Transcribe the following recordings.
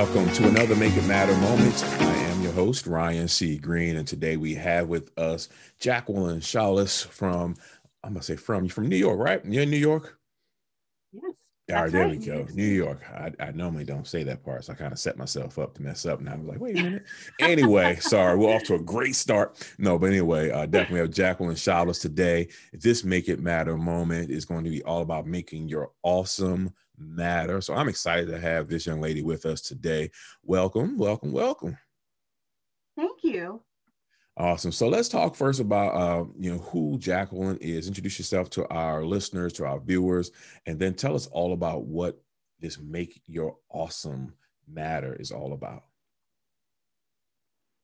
Welcome to another Make It Matter moment. I am your host, Ryan C. Green, and today we have with us Jacqueline Shaulis from, I'm going to say from, you from New York, right? You're in New York? Yes. All right, there right. we go. New York. I, I normally don't say that part, so I kind of set myself up to mess up. Now I'm like, wait a minute. anyway, sorry, we're off to a great start. No, but anyway, uh, definitely have Jacqueline Shaulis today. This Make It Matter moment is going to be all about making your awesome matter. So I'm excited to have this young lady with us today. Welcome, welcome, welcome. Thank you. Awesome. So let's talk first about uh, you know who Jacqueline is. Introduce yourself to our listeners, to our viewers, and then tell us all about what this make your awesome matter is all about.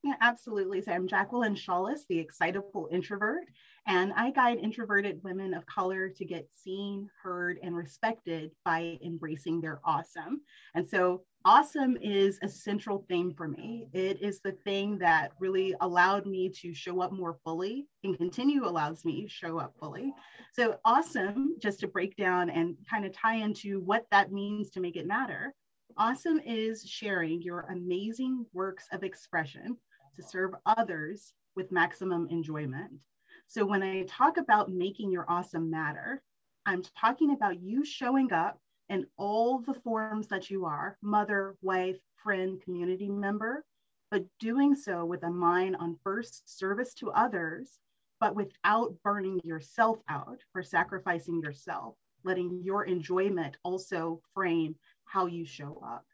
Yeah, absolutely. So I'm Jacqueline Shaulis, the excitable introvert, and I guide introverted women of color to get seen, heard, and respected by embracing their awesome. And so awesome is a central theme for me. It is the thing that really allowed me to show up more fully and continue allows me to show up fully. So awesome, just to break down and kind of tie into what that means to make it matter. Awesome is sharing your amazing works of expression to serve others with maximum enjoyment. So when I talk about making your awesome matter, I'm talking about you showing up in all the forms that you are mother, wife, friend, community member, but doing so with a mind on first service to others, but without burning yourself out or sacrificing yourself, letting your enjoyment also frame how you show up.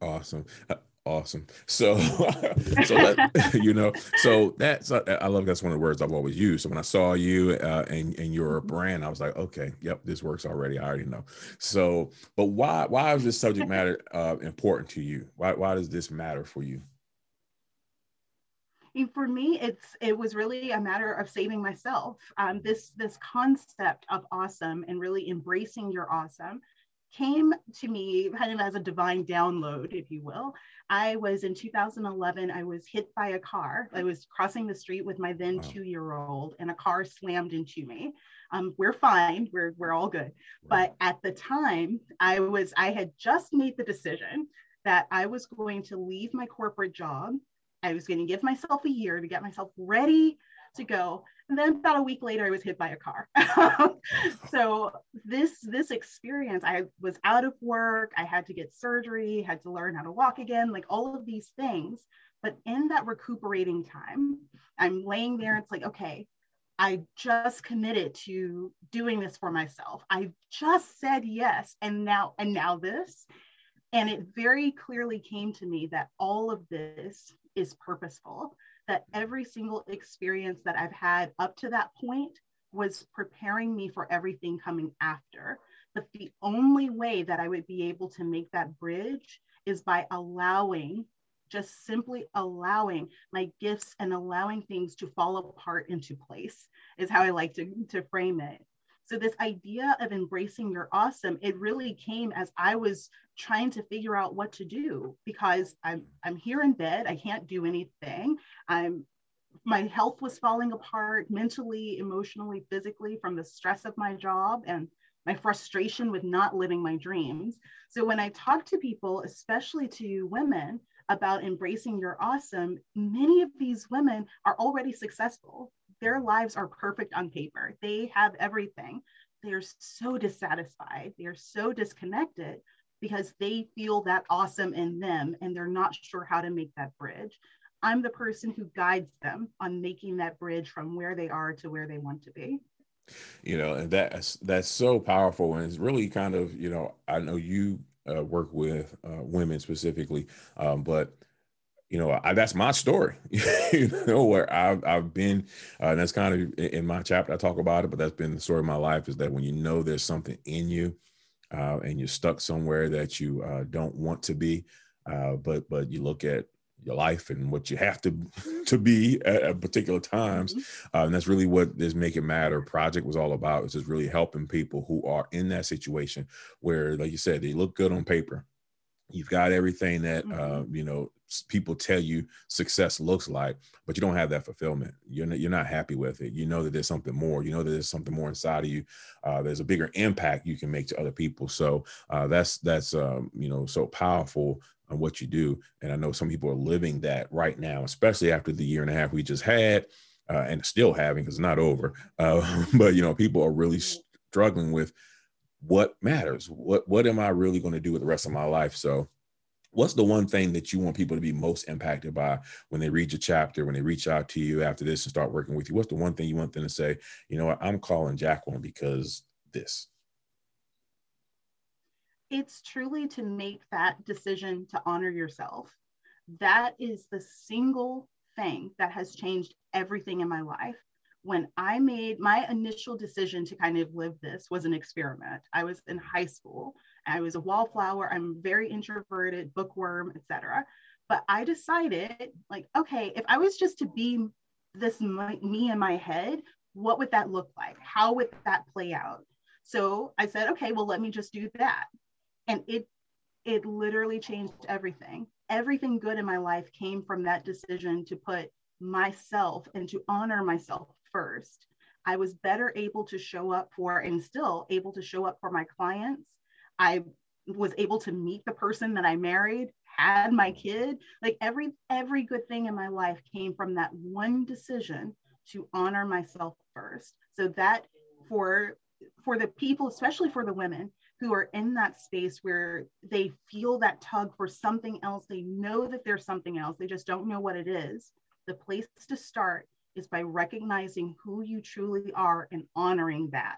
Awesome. Uh, Awesome. So, so that, you know, so that's I love that's one of the words I've always used. So when I saw you uh, and and your brand, I was like, okay, yep, this works already. I already know. So, but why why is this subject matter uh, important to you? Why why does this matter for you? And for me it's it was really a matter of saving myself um, this this concept of awesome and really embracing your awesome came to me kind of as a divine download, if you will. I was in 2011, I was hit by a car. I was crossing the street with my then two year old, and a car slammed into me. Um, we're fine, we're, we're all good. But at the time, I was, I had just made the decision that I was going to leave my corporate job. I was going to give myself a year to get myself ready to go. And then about a week later, I was hit by a car. so this this experience, I was out of work. I had to get surgery, had to learn how to walk again, like all of these things. But in that recuperating time, I'm laying there. It's like, okay, I just committed to doing this for myself. I just said yes, and now and now this. And it very clearly came to me that all of this is purposeful that every single experience that I've had up to that point was preparing me for everything coming after. But the only way that I would be able to make that bridge is by allowing, just simply allowing my gifts and allowing things to fall apart into place, is how I like to, to frame it. So this idea of embracing your awesome, it really came as I was trying to figure out what to do because I'm I'm here in bed, I can't do anything. I'm my health was falling apart mentally, emotionally, physically from the stress of my job and my frustration with not living my dreams. So when I talk to people, especially to women, about embracing your awesome, many of these women are already successful their lives are perfect on paper. They have everything. They're so dissatisfied. They're so disconnected because they feel that awesome in them and they're not sure how to make that bridge. I'm the person who guides them on making that bridge from where they are to where they want to be. You know, and that's that's so powerful, and it's really kind of you know I know you uh, work with uh, women specifically, um, but you know, I, that's my story, you know, where I've, I've been, uh, and that's kind of in my chapter, I talk about it, but that's been the story of my life is that when you know there's something in you uh, and you're stuck somewhere that you uh, don't want to be, uh, but, but you look at your life and what you have to, to be at, at particular times. Mm-hmm. Uh, and that's really what this Make It Matter project was all about. It's just really helping people who are in that situation where, like you said, they look good on paper, you've got everything that uh, mm-hmm. you know people tell you success looks like but you don't have that fulfillment you're not, you're not happy with it you know that there's something more you know that there's something more inside of you uh, there's a bigger impact you can make to other people so uh, that's that's um, you know so powerful and what you do. And I know some people are living that right now, especially after the year and a half we just had. Uh, and still having because it's not over. Uh, but you know, people are really struggling with what matters. What what am I really going to do with the rest of my life? So what's the one thing that you want people to be most impacted by when they read your chapter when they reach out to you after this and start working with you? What's the one thing you want them to say you know what? I'm calling jacqueline because this it's truly to make that decision to honor yourself. That is the single thing that has changed everything in my life when I made my initial decision to kind of live this was an experiment. I was in high school. I was a wallflower. I'm very introverted, bookworm, etc. But I decided, like, okay, if I was just to be this my, me in my head, what would that look like? How would that play out? So I said, okay, well, let me just do that. And it it literally changed everything. Everything good in my life came from that decision to put myself and to honor myself first, I was better able to show up for and still able to show up for my clients. I was able to meet the person that I married, had my kid. Like every every good thing in my life came from that one decision to honor myself first. So that for for the people, especially for the women who are in that space where they feel that tug for something else, they know that there's something else, they just don't know what it is. The place to start is by recognizing who you truly are and honoring that.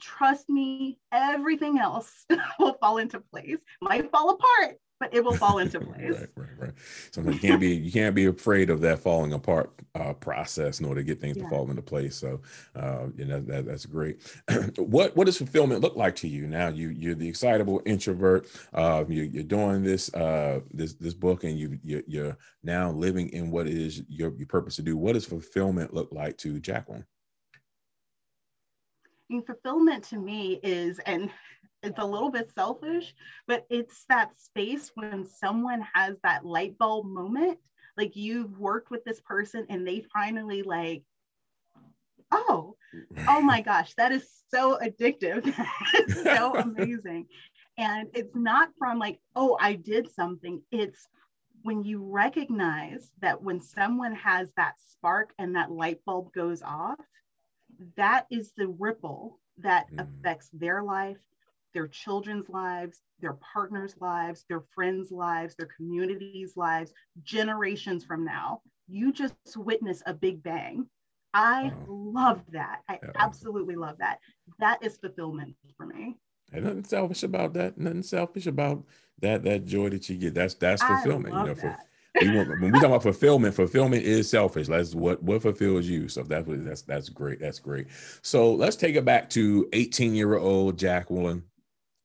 Trust me, everything else will fall into place. Might fall apart, but it will fall into place. right, right, right. So you can't be you can't be afraid of that falling apart uh, process in order to get things yeah. to fall into place. So uh, you know that, that's great. what what does fulfillment look like to you now? You you're the excitable introvert. Uh, you, you're doing this uh, this this book, and you you're, you're now living in what is your your purpose to do. What does fulfillment look like to Jacqueline? And fulfillment to me is, and it's a little bit selfish, but it's that space when someone has that light bulb moment. Like you've worked with this person and they finally like, oh, oh my gosh, that is so addictive. it's so amazing. And it's not from like, oh, I did something. It's when you recognize that when someone has that spark and that light bulb goes off, that is the ripple that mm. affects their life, their children's lives, their partners' lives, their friends' lives, their communities' lives, generations from now. You just witness a big bang. I love that. I yeah. absolutely love that. That is fulfillment for me. And nothing selfish about that. Nothing selfish about that. That joy that you get. That's that's fulfillment. You know, for, want, when we talk about fulfillment, fulfillment is selfish. That's what what fulfills you. So that's what that's that's great. That's great. So let's take it back to 18 year old Jacqueline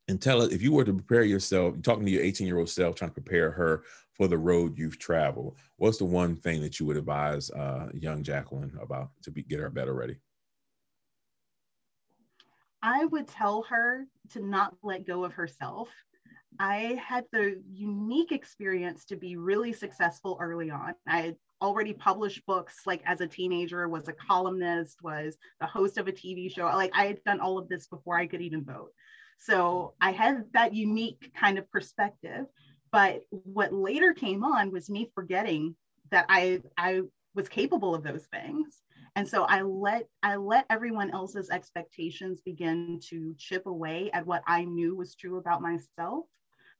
and tell us if you were to prepare yourself, talking to your 18 year old self, trying to prepare her for the road you've traveled. What's the one thing that you would advise uh, young Jacqueline about to be, get her better ready? I would tell her to not let go of herself. I had the unique experience to be really successful early on. I had already published books like as a teenager, was a columnist, was the host of a TV show. Like I had done all of this before I could even vote. So I had that unique kind of perspective. But what later came on was me forgetting that I I was capable of those things. And so I let I let everyone else's expectations begin to chip away at what I knew was true about myself.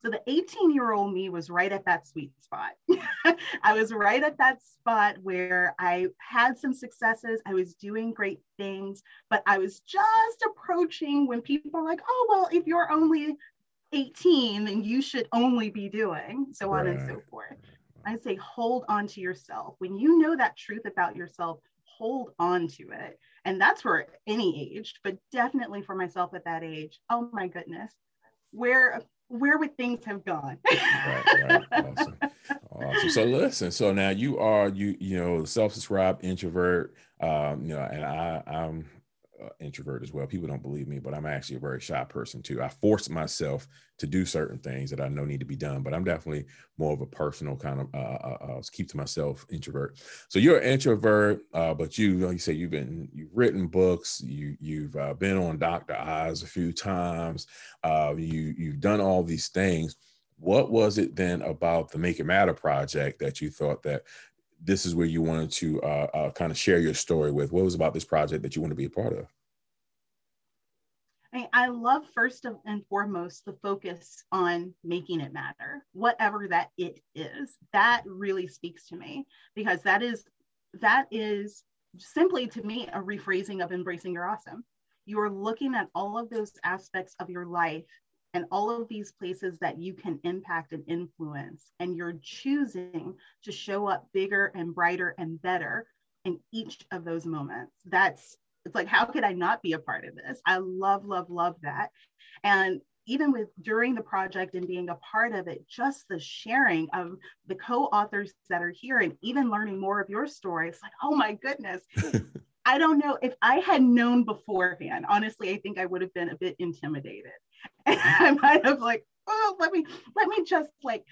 So the 18 year old me was right at that sweet spot. I was right at that spot where I had some successes. I was doing great things, but I was just approaching when people are like, oh, well, if you're only 18, then you should only be doing so on and so forth. I say, hold on to yourself. When you know that truth about yourself, hold on to it. And that's for any age, but definitely for myself at that age. Oh my goodness. Where where would things have gone? right, right. Awesome. awesome. So listen, so now you are you you know self-described introvert. Um, you know, and I I'm uh, introvert as well. People don't believe me, but I'm actually a very shy person too. I force myself to do certain things that I know need to be done, but I'm definitely more of a personal kind of uh, uh, uh keep to myself introvert. So you're an introvert, uh, but you like you say you've been you've written books, you you've uh, been on Dr. Oz a few times, you you've done all these things. what was it then about the Make It Matter project that you thought that this is where you wanted to uh, uh, kind of share your story with? What was about this project that you want to be a part of? I, I love first and foremost the focus on making it matter, whatever that it is. That really speaks to me because that is that is simply to me a rephrasing of embracing your awesome. You are looking at all of those aspects of your life and all of these places that you can impact and influence, and you're choosing to show up bigger and brighter and better in each of those moments. That's it's like, how could I not be a part of this? I love, love, love that. And even with during the project and being a part of it, just the sharing of the co-authors that are here and even learning more of your story, it's like, oh my goodness. I don't know if I had known beforehand, honestly, I think I would have been a bit intimidated. And I might have like, oh, let me, let me just like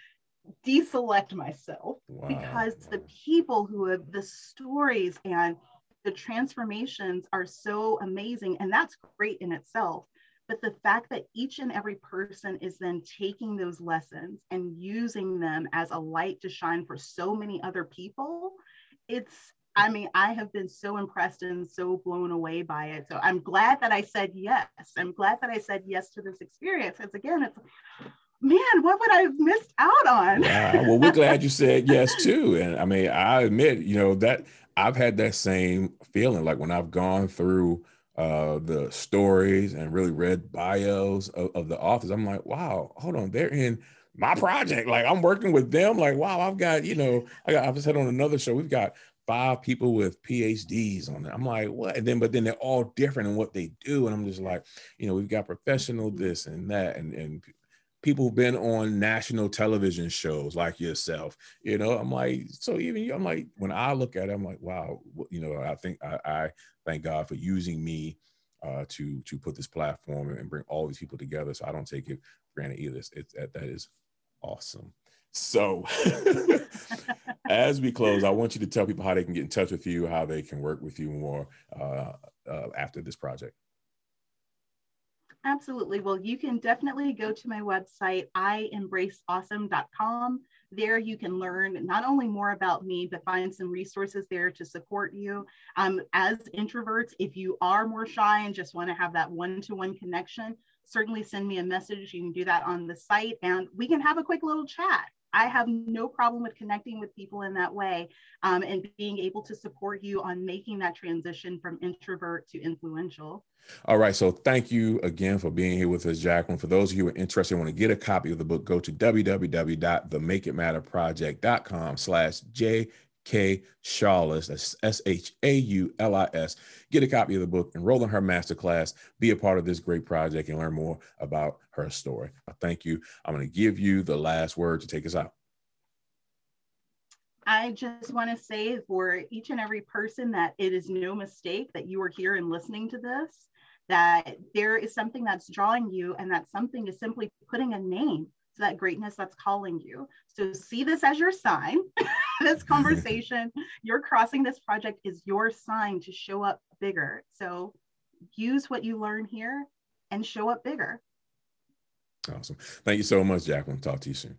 deselect myself wow. because the people who have the stories and the transformations are so amazing and that's great in itself but the fact that each and every person is then taking those lessons and using them as a light to shine for so many other people it's i mean i have been so impressed and so blown away by it so i'm glad that i said yes i'm glad that i said yes to this experience it's again it's man, what would I have missed out on? Wow. Well, we're glad you said yes too. And I mean, I admit, you know, that I've had that same feeling like when I've gone through uh, the stories and really read bios of, of, the authors, I'm like, wow, hold on, they're in my project. Like I'm working with them. Like, wow, I've got, you know, I got, I've said on another show, we've got five people with PhDs on it. I'm like, what? And then, but then they're all different in what they do. And I'm just like, you know, we've got professional this and that, and and people who've been on national television shows like yourself you know i'm like so even you, i'm like when i look at it i'm like wow you know i think i, I thank god for using me uh, to to put this platform and bring all these people together so i don't take it granted either it's, it's that, that is awesome so as we close i want you to tell people how they can get in touch with you how they can work with you more uh, uh, after this project Absolutely. Well, you can definitely go to my website, iembraceawesome.com. There you can learn not only more about me, but find some resources there to support you. Um, as introverts, if you are more shy and just want to have that one to one connection, certainly send me a message. You can do that on the site and we can have a quick little chat. I have no problem with connecting with people in that way um, and being able to support you on making that transition from introvert to influential. All right. So thank you again for being here with us, Jacqueline. For those of you who are interested want to get a copy of the book, go to www.themakeitmatterproject.com slash J K Shaulis, that's S H A U L I S. Get a copy of the book, enroll in her masterclass, be a part of this great project, and learn more about her story. Thank you. I'm going to give you the last word to take us out. I just want to say for each and every person that it is no mistake that you are here and listening to this, that there is something that's drawing you, and that something is simply putting a name that greatness that's calling you. So see this as your sign. this conversation, you're crossing this project is your sign to show up bigger. So use what you learn here and show up bigger. Awesome. Thank you so much, Jacqueline. Talk to you soon.